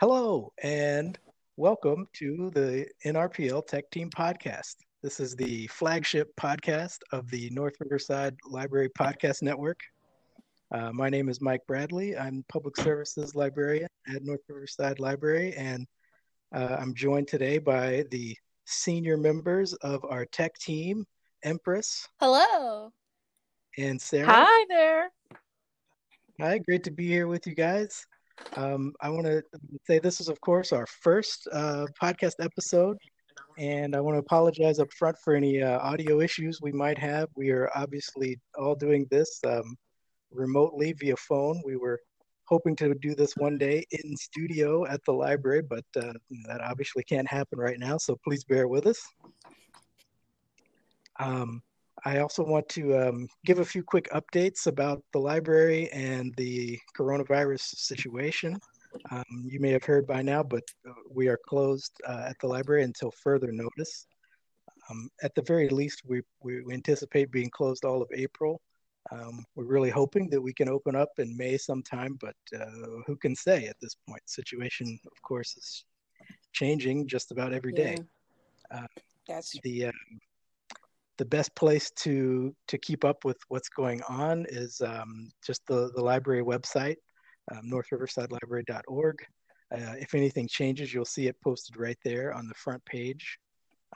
Hello, and welcome to the NRPL Tech Team Podcast. This is the flagship podcast of the North Riverside Library Podcast Network. Uh, my name is Mike Bradley. I'm Public Services Librarian at North Riverside Library, and uh, I'm joined today by the senior members of our tech team, Empress Hello. and Sarah. Hi there. Hi, great to be here with you guys. Um, I want to say this is, of course, our first uh, podcast episode, and I want to apologize up front for any uh, audio issues we might have. We are obviously all doing this um, remotely via phone. We were hoping to do this one day in studio at the library, but uh, that obviously can't happen right now, so please bear with us. Um, I also want to um, give a few quick updates about the library and the coronavirus situation. Um, you may have heard by now, but uh, we are closed uh, at the library until further notice. Um, at the very least, we, we anticipate being closed all of April. Um, we're really hoping that we can open up in May sometime, but uh, who can say at this point? situation, of course, is changing just about every day. Yeah. Uh, That's the um, the best place to to keep up with what's going on is um, just the the library website, um, NorthRiversideLibrary.org. Uh, if anything changes, you'll see it posted right there on the front page.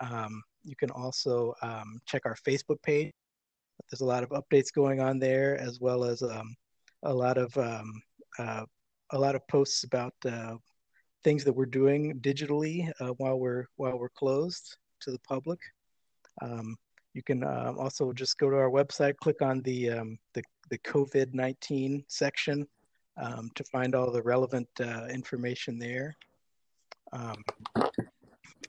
Um, you can also um, check our Facebook page. There's a lot of updates going on there, as well as um, a lot of um, uh, a lot of posts about uh, things that we're doing digitally uh, while we're while we're closed to the public. Um, you can um, also just go to our website, click on the um, the, the COVID nineteen section um, to find all the relevant uh, information there, um,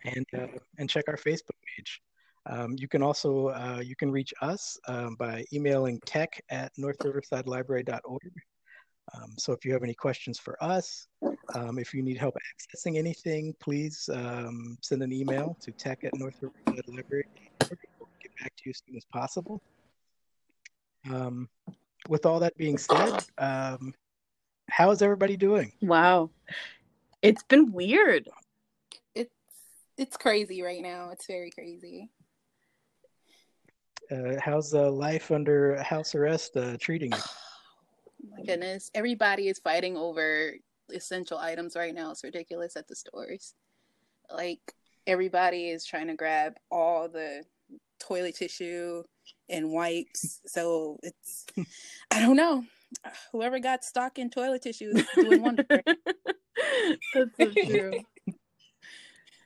and uh, and check our Facebook page. Um, you can also uh, you can reach us by emailing tech at northriversidelibrary.org. Um, so if you have any questions for us, um, if you need help accessing anything, please um, send an email to tech at northriversidelibrary.org. back to you as soon as possible. Um, with all that being said, um, how is everybody doing? Wow. It's been weird. it's it's crazy right now. It's very crazy. Uh, how's uh, life under house arrest uh, treating you? Oh my goodness. Everybody is fighting over essential items right now. It's ridiculous at the stores. Like everybody is trying to grab all the toilet tissue and wipes. So it's I don't know. Whoever got stock in toilet tissue is doing wonders. That's so true.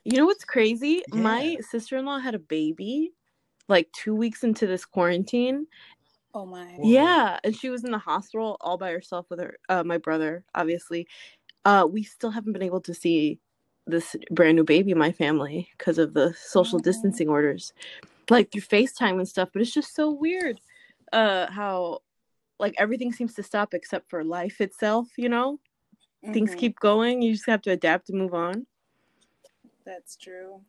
You know what's crazy? Yeah. My sister in law had a baby like two weeks into this quarantine. oh my. Yeah. And she was in the hospital all by herself with her, uh, my brother, obviously. Uh, we still haven't been able to see this brand new baby in my family because of the social Aw. distancing orders, like through FaceTime and stuff. But it's just so weird uh, how like everything seems to stop except for life itself, you know? Things Mhm. keep going. You just have to adapt and move on. That's true.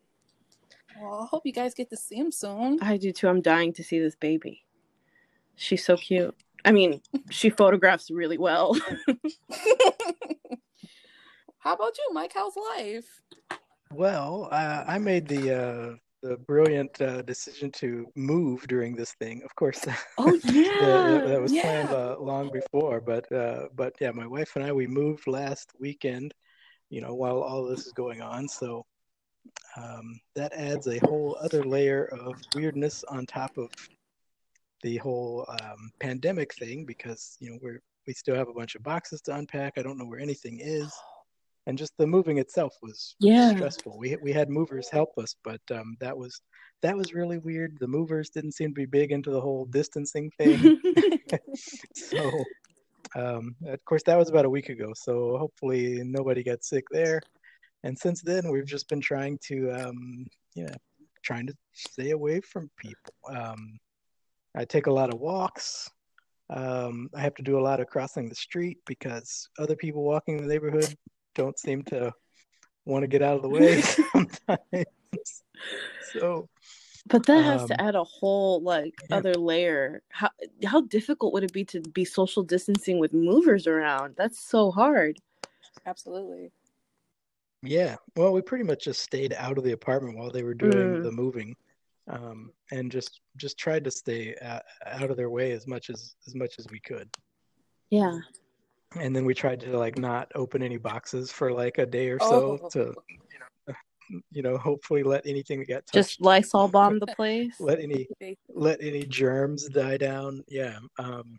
Well, I hope you guys get to see him soon. I do too. I'm dying to see this baby. She's so cute. I mean, she photographs really well. How about you, Mike? How's life? Well, uh, I made the uh, the brilliant uh, decision to move during this thing. Of course, Oh, yeah. that was planned Yeah. uh, long before. But uh, but yeah, my wife and I we moved last weekend. You know, while all this is going on, so um, that adds a whole other layer of weirdness on top of the whole um, pandemic thing because you know we're we still have a bunch of boxes to unpack. I don't know where anything is and just the moving itself was Yeah. stressful. We we had movers help us, but um, that was that was really weird. The movers didn't seem to be big into the whole distancing thing. so, um, of course, that was about a week ago. So hopefully nobody got sick there. And since then, we've just been trying to, um, yeah, trying to stay away from people. Um, I take a lot of walks. Um, I have to do a lot of crossing the street because other people walking in the neighborhood don't seem to want to get out of the way sometimes. So But that has Um, to add a whole like yeah. other layer. How how difficult would it be to be social distancing with movers around? That's so hard. Absolutely. Yeah, well, we pretty much just stayed out of the apartment while they were doing Mm. the moving, um, and just just tried to stay uh, out of their way as much as as much as we could. Yeah. And then we tried to like not open any boxes for like a day or so Oh, to, you know, hopefully let anything that got touched, Just Lysol bomb the place. let any let any germs die down. Yeah. Um,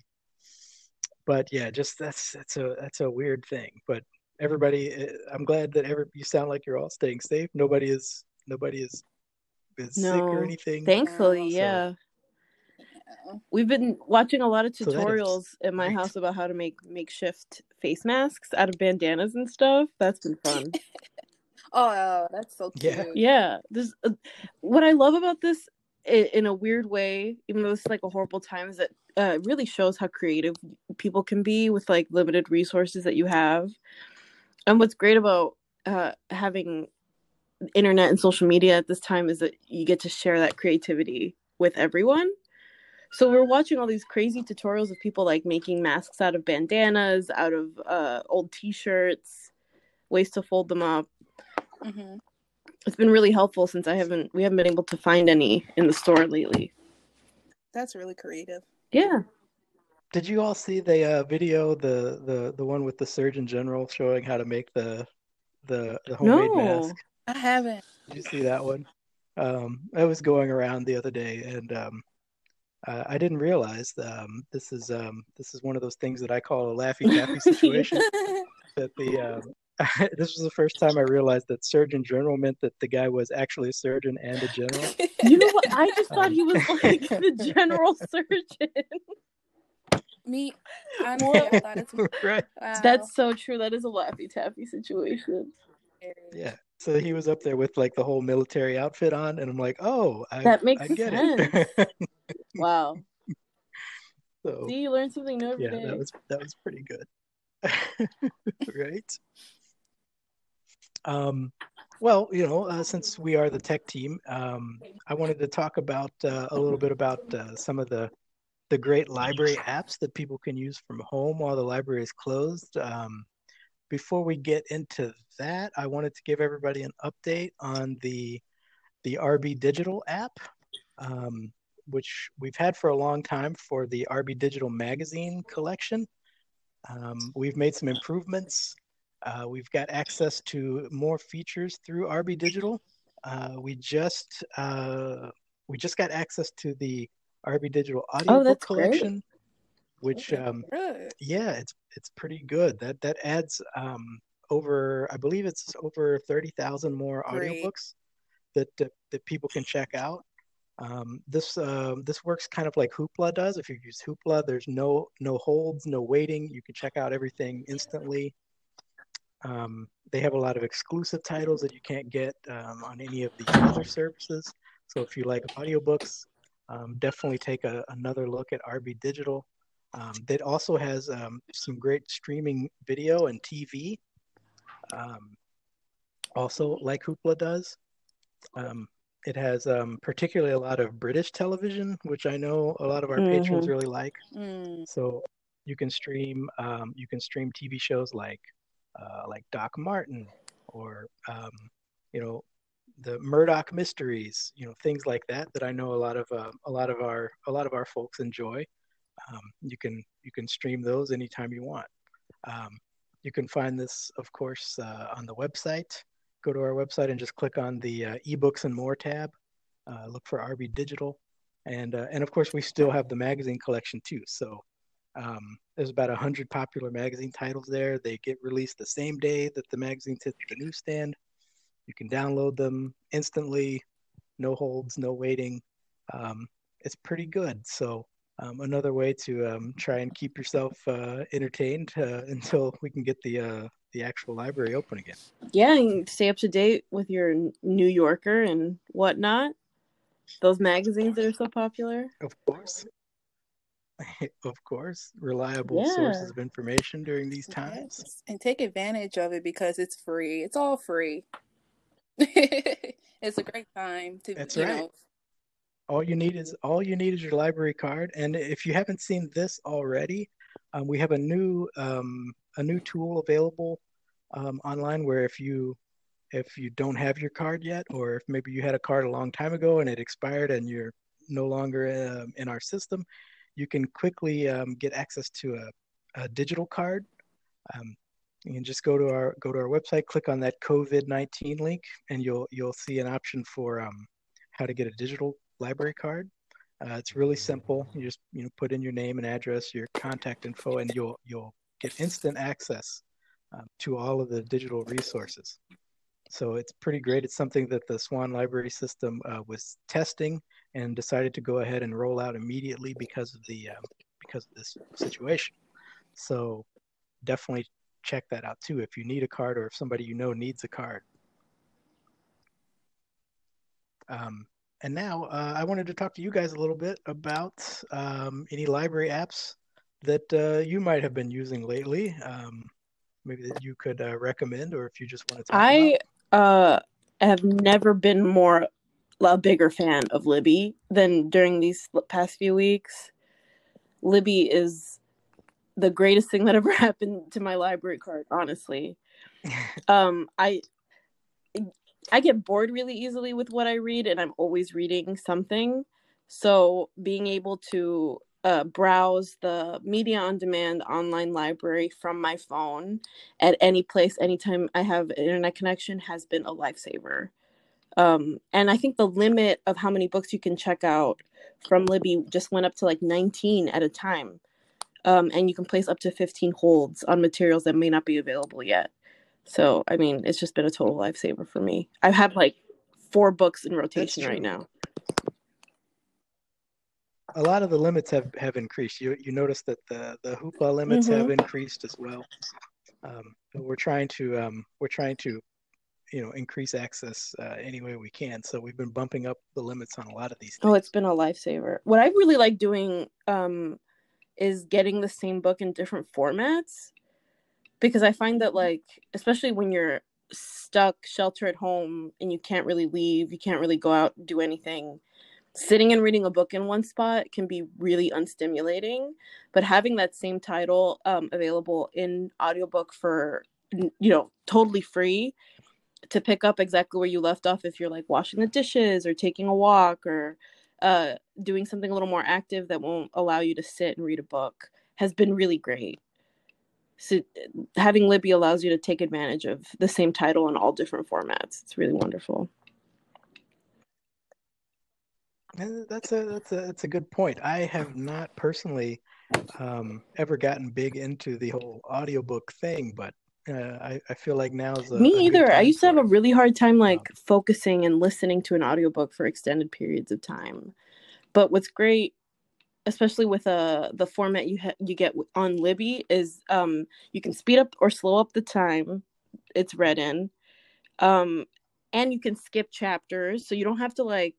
but yeah, just that's that's a that's a weird thing. But everybody, eh, I'm glad that every you sound like you're all staying safe. Nobody is nobody is is sick or anything. Thankfully, So- yeah. Yeah. We've been watching a lot of So that is tutorials at my great. house about how to make makeshift face masks out of bandanas and stuff. That's been fun. Oh, that's so cute. Yeah. yeah, this uh, what I love about this in a weird way, even though it's like a horrible time, is that uh, it really shows how creative people can be with like limited resources that you have. And what's great about uh, having internet and social media at this time is that you get to share that creativity with everyone. So we're watching all these crazy tutorials of people like making masks out of bandanas, out of uh, old T-shirts, ways to fold them up. hmm It's been really helpful since I haven't we haven't been able to find any in the store lately. That's really creative. Yeah. Did you all see the uh, video, the the the one with the Surgeon General showing how to make the the the homemade No. mask? I haven't. Did you see that one? Um, I was going around the other day, and um, uh, I didn't realize um, this is um, this is one of those things that I call a laffy taffy situation. that the um, this was the first time I realized that Surgeon General meant that the guy was actually a surgeon and a general. You know what? I just thought Um, he was like the general surgeon. Me, honestly, I thought it's right? wow. That's so true. That is a laffy taffy situation. Yeah. So he was up there with like the whole military outfit on, and I'm like, oh, I, That makes I get it. Wow. so See, you learn something new every yeah, day. that was that was pretty good. right. Um, well, you know, uh, since we are the tech team, um, I wanted to talk about uh, a little bit about uh, some of the the great library apps that people can use from home while the library is closed. Um, before we get into that, I wanted to give everybody an update on the the RB Digital app, um, which we've had for a long time for the RB Digital magazine collection. Um, we've made some improvements. Uh, we've got access to more features through RB Digital. Uh, we just uh, we just got access to the RB Digital audiobook Oh, that's great. collection, which um, yeah, it's it's pretty good. That that adds um, over I believe it's over thirty thousand more audiobooks that, that that people can check out. Um, this um, this works kind of like Hoopla does. If you use Hoopla, there's no no holds, no waiting. You can check out everything instantly. Um, they have a lot of exclusive titles that you can't get um, on any of the other services. So if you like audiobooks, um, definitely take a, another look at RB Digital. Um, that also has um, some great streaming video and TV. Um, also, like Hoopla does, um, it has um, particularly a lot of British television, which I know a lot of our patrons Mhm. really like. Mm. So you can stream um, you can stream TV shows like uh, like Doc Martin or um, you know the Murdoch mysteries, you know things like that that I know a lot of uh, a lot of our a lot of our folks enjoy. Um, you can you can stream those anytime you want. Um, you can find this, of course, uh, on the website. Go to our website and just click on the uh, ebooks and more tab. Uh, look for RB Digital, and uh, and of course we still have the magazine collection too. So um, there's about 100 popular magazine titles there. They get released the same day that the magazines hit the newsstand. You can download them instantly, no holds, no waiting. Um, it's pretty good. So um, another way to um, try and keep yourself uh, entertained uh, until we can get the uh, the actual library open again. Yeah, and stay up to date with your New Yorker and whatnot. Those magazines that are so popular. Of course. of course, reliable Yeah. sources of information during these times. Yes. And take advantage of it because it's free. It's all free. it's a great time to That's you right. know all you need is all you need is your library card and if you haven't seen this already um, we have a new um, a new tool available um, online where if you if you don't have your card yet, or if maybe you had a card a long time ago and it expired and you're no longer uh, in our system, you can quickly um, get access to a, a digital card. Um, you can just go to our go to our website, click on that COVID nineteen link, and you'll you'll see an option for um, how to get a digital library card. Uh, it's really simple. You just you know put in your name and address, your contact info, and you'll you'll get instant access um, to all of the digital resources. So it's pretty great. It's something that the Swan Library System uh, was testing and decided to go ahead and roll out immediately because of the uh, because of this situation. So definitely check that out too if you need a card or if somebody you know needs a card. Um, and now uh, I wanted to talk to you guys a little bit about um, any library apps that uh, you might have been using lately. Um, maybe that you could uh, recommend, or if you just want to. I uh, have never been more a bigger fan of Libby than during these past few weeks. Libby is the greatest thing that ever happened to my library card, honestly. um, I I get bored really easily with what I read, and I'm always reading something. So being able to uh, browse the media on demand online library from my phone at any place, anytime I have internet connection, has been a lifesaver. Um, and I think the limit of how many books you can check out from Libby just went up to like 19 at a time. Um, and you can place up to 15 holds on materials that may not be available yet. So, I mean, it's just been a total lifesaver for me. I have had like four books in rotation right now. A lot of the limits have, have increased. You you notice that the the hoopla limits mm-hmm. have increased as well. Um, we're trying to um, we're trying to you know increase access uh, any way we can. So we've been bumping up the limits on a lot of these. Things. Oh, it's been a lifesaver. What I really like doing um, is getting the same book in different formats because I find that like especially when you're stuck shelter at home and you can't really leave, you can't really go out do anything. Sitting and reading a book in one spot can be really unstimulating, but having that same title um, available in audiobook for you know totally free to pick up exactly where you left off if you're like washing the dishes or taking a walk or uh, doing something a little more active that won't allow you to sit and read a book has been really great. So having Libby allows you to take advantage of the same title in all different formats. It's really wonderful. That's a that's a that's a good point. I have not personally um, ever gotten big into the whole audiobook thing, but uh, I, I feel like now is a, me a either. I used to have a really hard time like um, focusing and listening to an audiobook for extended periods of time. But what's great, especially with uh the format you ha- you get on Libby, is um you can speed up or slow up the time it's read in, um, and you can skip chapters, so you don't have to like.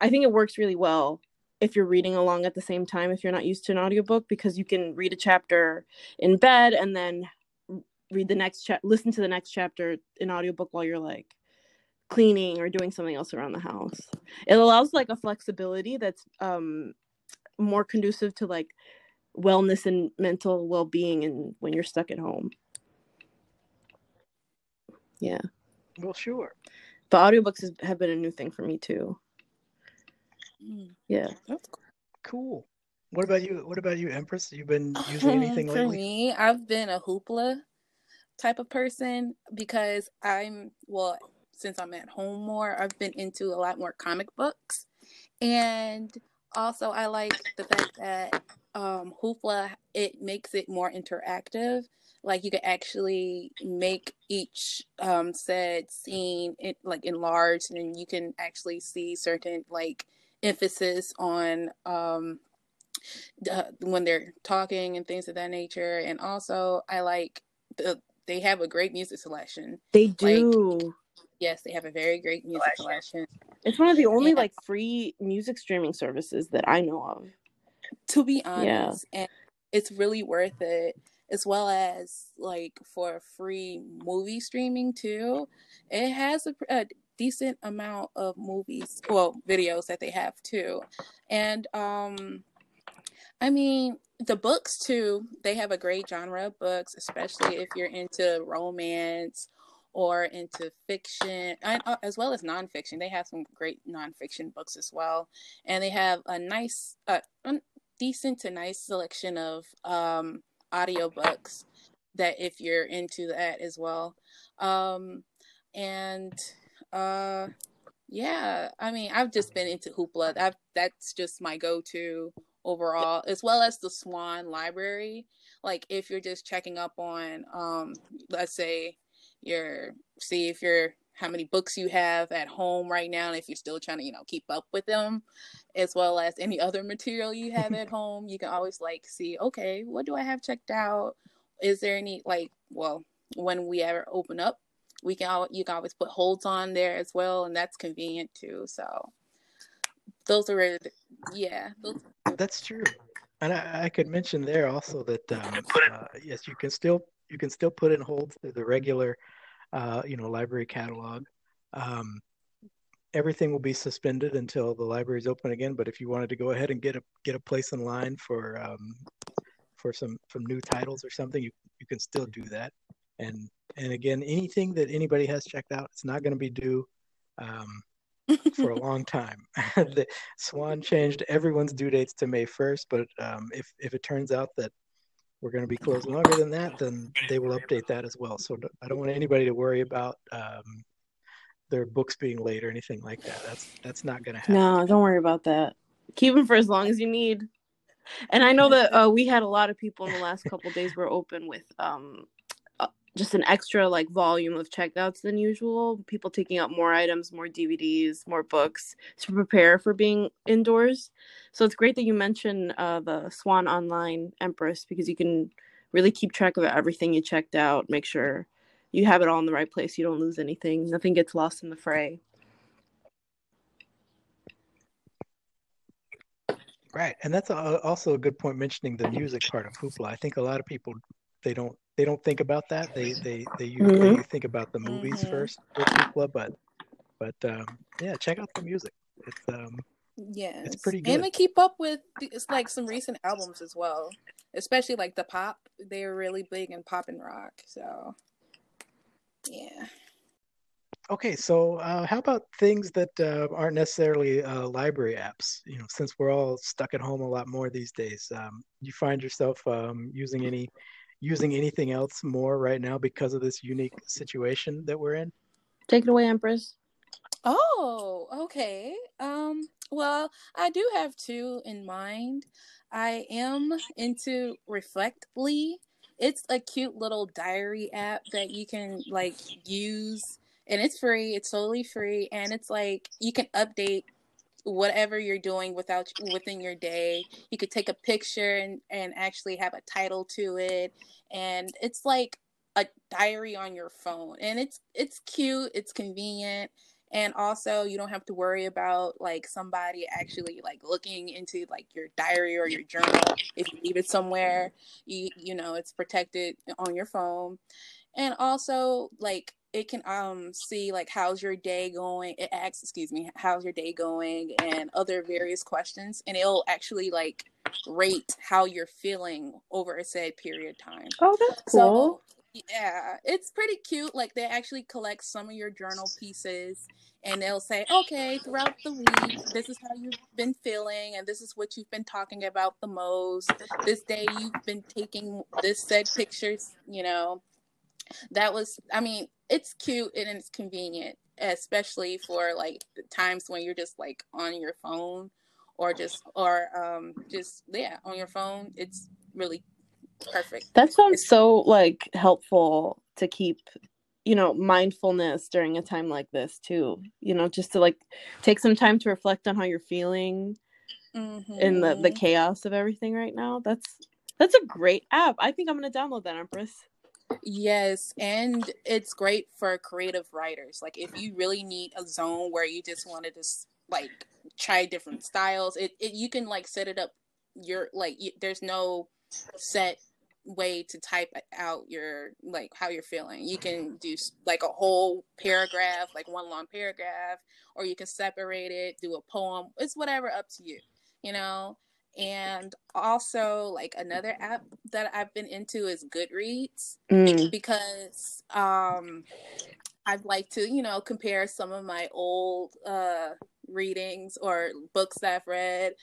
I think it works really well if you're reading along at the same time if you're not used to an audiobook because you can read a chapter in bed and then read the next chapter listen to the next chapter in audiobook while you're like cleaning or doing something else around the house. It allows like a flexibility that's um more conducive to like wellness and mental well-being and when you're stuck at home. Yeah. Well sure. But audiobooks has, have been a new thing for me too. Mm. yeah. That's cool. What about you? What about you empress? You've been using anything for lately? me i've been a hoopla type of person because I'm well since I'm at home more, I've been into a lot more comic books. And also I like the fact that um Hoopla it makes it more interactive. Like you can actually make each um said scene it, like enlarged and you can actually see certain like emphasis on um uh, when they're talking and things of that nature and also I like the they have a great music selection. They do. Like, yes, they have a very great music collection. It's one of the only like free music streaming services that I know of. To be honest, yeah. and it's really worth it as well as like for free movie streaming too. It has a, a decent amount of movies, well, videos that they have too. And um I mean, the books too, they have a great genre of books, especially if you're into romance or into fiction and, uh, as well as nonfiction. They have some great nonfiction books as well, and they have a nice, uh, decent to nice selection of um, audiobooks that if you're into that as well. Um, and uh, yeah, I mean, I've just been into Hoopla. I've, that's just my go-to overall, as well as the Swan Library. Like if you're just checking up on, um, let's say your see if you're how many books you have at home right now and if you're still trying to you know keep up with them as well as any other material you have at home you can always like see okay what do i have checked out? Is there any like well when we ever open up we can all you can always put holds on there as well and that's convenient too so. Those are really, yeah those... that's true. And I, I, could mention there also that um, uh, yes you can still you can still put in holds through the regular, uh, you know, library catalog. Um, everything will be suspended until the library is open again. But if you wanted to go ahead and get a get a place in line for um, for some some new titles or something, you you can still do that. And and again, anything that anybody has checked out, it's not going to be due um, for a long time. the Swan changed everyone's due dates to May 1st, but um, if if it turns out that we're going to be closed longer than that, then they will update that as well. So I don't want anybody to worry about um, their books being late or anything like that. That's that's not going to happen. No, don't worry about that. Keep them for as long as you need. And I know that uh, we had a lot of people in the last couple days were open with um, just an extra like volume of checkouts than usual. People taking out more items, more DVDs, more books to prepare for being indoors. So it's great that you mentioned uh, the Swan Online Empress because you can really keep track of everything you checked out. Make sure you have it all in the right place. You don't lose anything. Nothing gets lost in the fray. Right, and that's also a good point mentioning the music part of Hoopla. I think a lot of people they don't they don't think about that. They they they usually mm-hmm. think about the movies mm-hmm. first with Hoopla, but but um, yeah, check out the music. It's um yeah, it's pretty good. And they keep up with it's like some recent albums as well, especially like the pop. They're really big in pop and rock. So yeah. Okay, so uh, how about things that uh, aren't necessarily uh, library apps? You know, since we're all stuck at home a lot more these days, um, you find yourself um, using any using anything else more right now because of this unique situation that we're in? Take it away, Empress. Oh, okay. Um, well, I do have two in mind. I am into Reflectly. It's a cute little diary app that you can like use and it's free. It's totally free and it's like you can update whatever you're doing without within your day you could take a picture and, and actually have a title to it. And it's like a diary on your phone. And it's it's cute it's convenient. And also you don't have to worry about like somebody actually like looking into like your diary or your journal if you leave it somewhere. You you know it's protected on your phone. And also like it can um see like how's your day going it asks excuse me how's your day going? and other various questions and it'll actually like rate how you're feeling over a said period of time. Oh that's cool. So, yeah it's pretty cute like they actually collect some of your journal pieces and they'll say okay throughout the week this is how you've been feeling and this is what you've been talking about the most this day you've been taking this said pictures you know? That was i mean it's cute and it's convenient, especially for like times when you're just like on your phone or just or um just yeah on your phone. It's really perfect. That sounds it's- so like helpful to keep you know mindfulness during a time like this too you know just to like take some time to reflect on how you're feeling mm-hmm. in the the mm-hmm. chaos of everything right now that's that's a great app i think i'm gonna download that empress Yes, and it's great for creative writers. Like if you really need a zone where you just want to just like try different styles, it, it you can like set it up. Your like you, there's no set way to type out your like how you're feeling. You can do like a whole paragraph, like one long paragraph, or you can separate it, do a poem. It's whatever up to you, you know. And also like another app that I've been into is Goodreads Mm. because um I'd like to, you know, compare some of my old uh readings or books that I've read.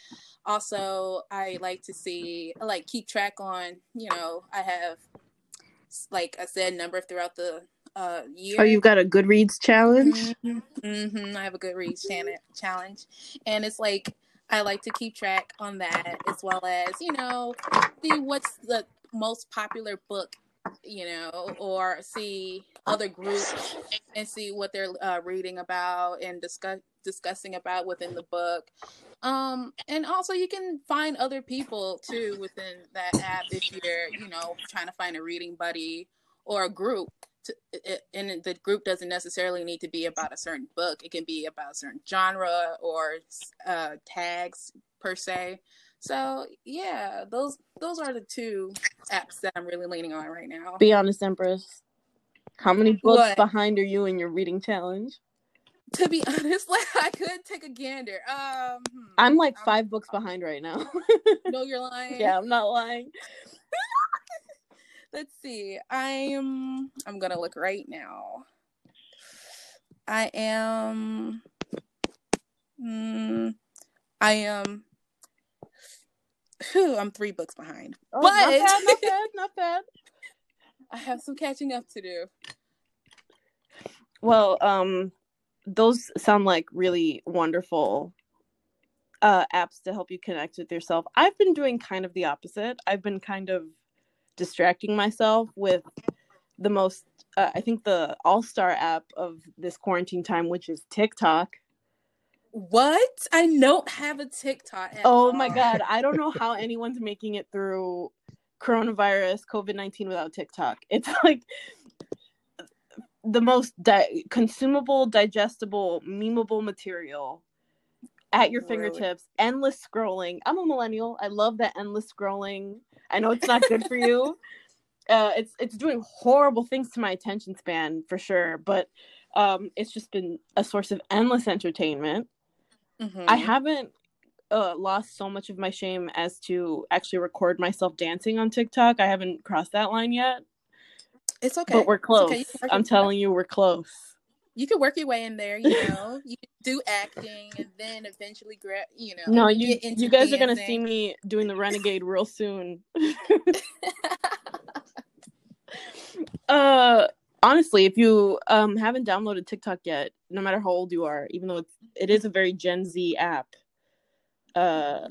Also, I like to see like keep track on, you know, I have like I said number throughout the uh year. Oh, you've got a Goodreads challenge. hmm I have a Goodreads challenge, and it's like I like to keep track on that as well as you know see what's the most popular book, you know, or see other groups and see what they're uh, reading about and discuss discussing about within the book. Um, and also you can find other people too within that app if you're, you know, trying to find a reading buddy or a group. To, it, and the group doesn't necessarily need to be about a certain book. It can be about a certain genre or uh, tags per se. So yeah, those those are the two apps that I'm really leaning on right now. Be honest, Empress. How many books What? behind are you in your reading challenge? To be honest, like I could take a gander. Um, hmm. I'm like five books behind right now. No, you're lying. yeah, I'm not lying. Let's see. I'm I'm gonna look right now. I am. Mm, I am. Whew, I'm three books behind, Oh, but not bad, not bad, not bad. I have some catching up to do. Well, um, those sound like really wonderful uh apps to help you connect with yourself. I've been doing kind of the opposite. I've been kind of distracting myself with the most uh, I think the all-star app of this quarantine time, which is TikTok. What? I don't have a TikTok. Oh my god, I don't know how anyone's making it through coronavirus, COVID 19 without TikTok. It's like the most di- consumable, digestible, memeable material at your Really? fingertips, endless scrolling. I'm a millennial. I love that endless scrolling. I know it's not good for you. Uh, it's it's doing horrible things to my attention span for sure, but um, it's just been a source of endless entertainment. Mhm. I haven't uh, lost so much of my shame as to actually record myself dancing on TikTok. I haven't crossed that line yet, It's okay. but we're close. okay. You can work I'm telling you, we're close. You can work your way in there. You know, you can do acting and then eventually grab. You know, No, you get into you guys are gonna see me doing the renegade real soon. uh, honestly, if you um haven't downloaded TikTok yet, no matter how old you are, even though it's it is a very Gen Z app, uh,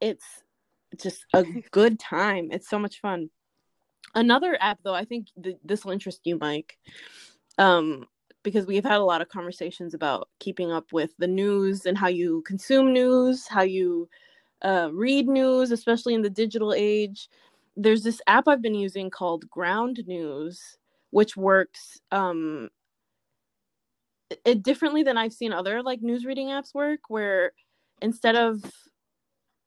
it's just a good time. It's so much fun. Another app, though, I think th- this will interest you, Mike, um, because we've had a lot of conversations about keeping up with the news and how you consume news, how you uh, read news, especially in the digital age. There's this app I've been using called Ground News, which works um, it differently than I've seen other like news reading apps work, where instead of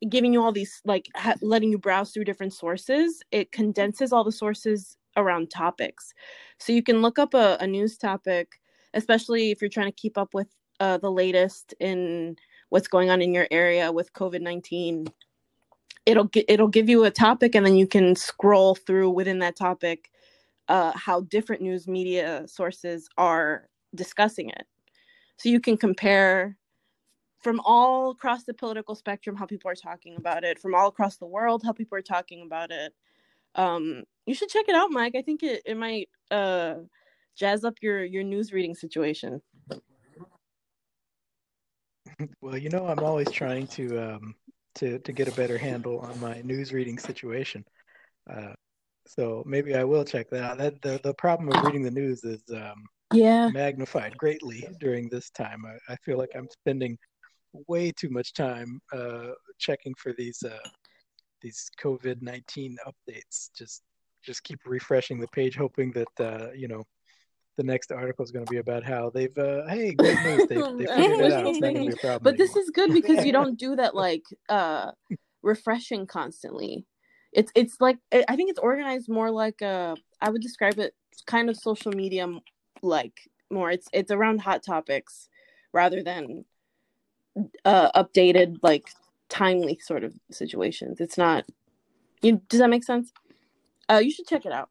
giving you all these like ha- letting you browse through different sources it condenses all the sources around topics so you can look up a, a news topic especially if you're trying to keep up with uh, the latest in what's going on in your area with covid-19 it'll it'll give you a topic and then you can scroll through within that topic uh, how different news media sources are discussing it. So you can compare from all across the political spectrum how people are talking about it from all across the world how people are talking about it. Um you should check it out mike. I think it, it might uh jazz up your your news reading situation Well, you know, I'm always trying to um, to to get a better handle on my news reading situation. Uh, so maybe I will check that out. That the, the problem of reading the news is um, yeah magnified greatly during this time. I, I feel like I'm spending way too much time uh, checking for these uh, these COVID nineteen updates. Just just keep refreshing the page, hoping that uh, you know the next article is going to be about how they've uh, hey great news they they figured it out. It's not going to be a problem. but this is good because you don't do that like uh refreshing constantly it's it's like i I think it's organized more like uh i would describe it kind of social media like more it's it's around hot topics rather than uh updated like timely sort of situations. It's not. You, does that make sense? Uh, you should check it out.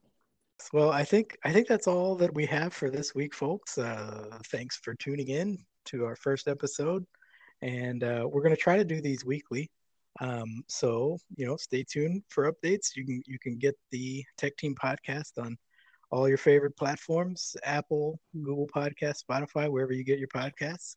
Well, I think I think that's all that we have for this week, folks. Uh, thanks for tuning in to our first episode, and uh, we're going to try to do these weekly. Um, so you know, stay tuned for updates. You can you can get the Tech Team podcast on all your favorite platforms: Apple, Google Podcast, Spotify, wherever you get your podcasts.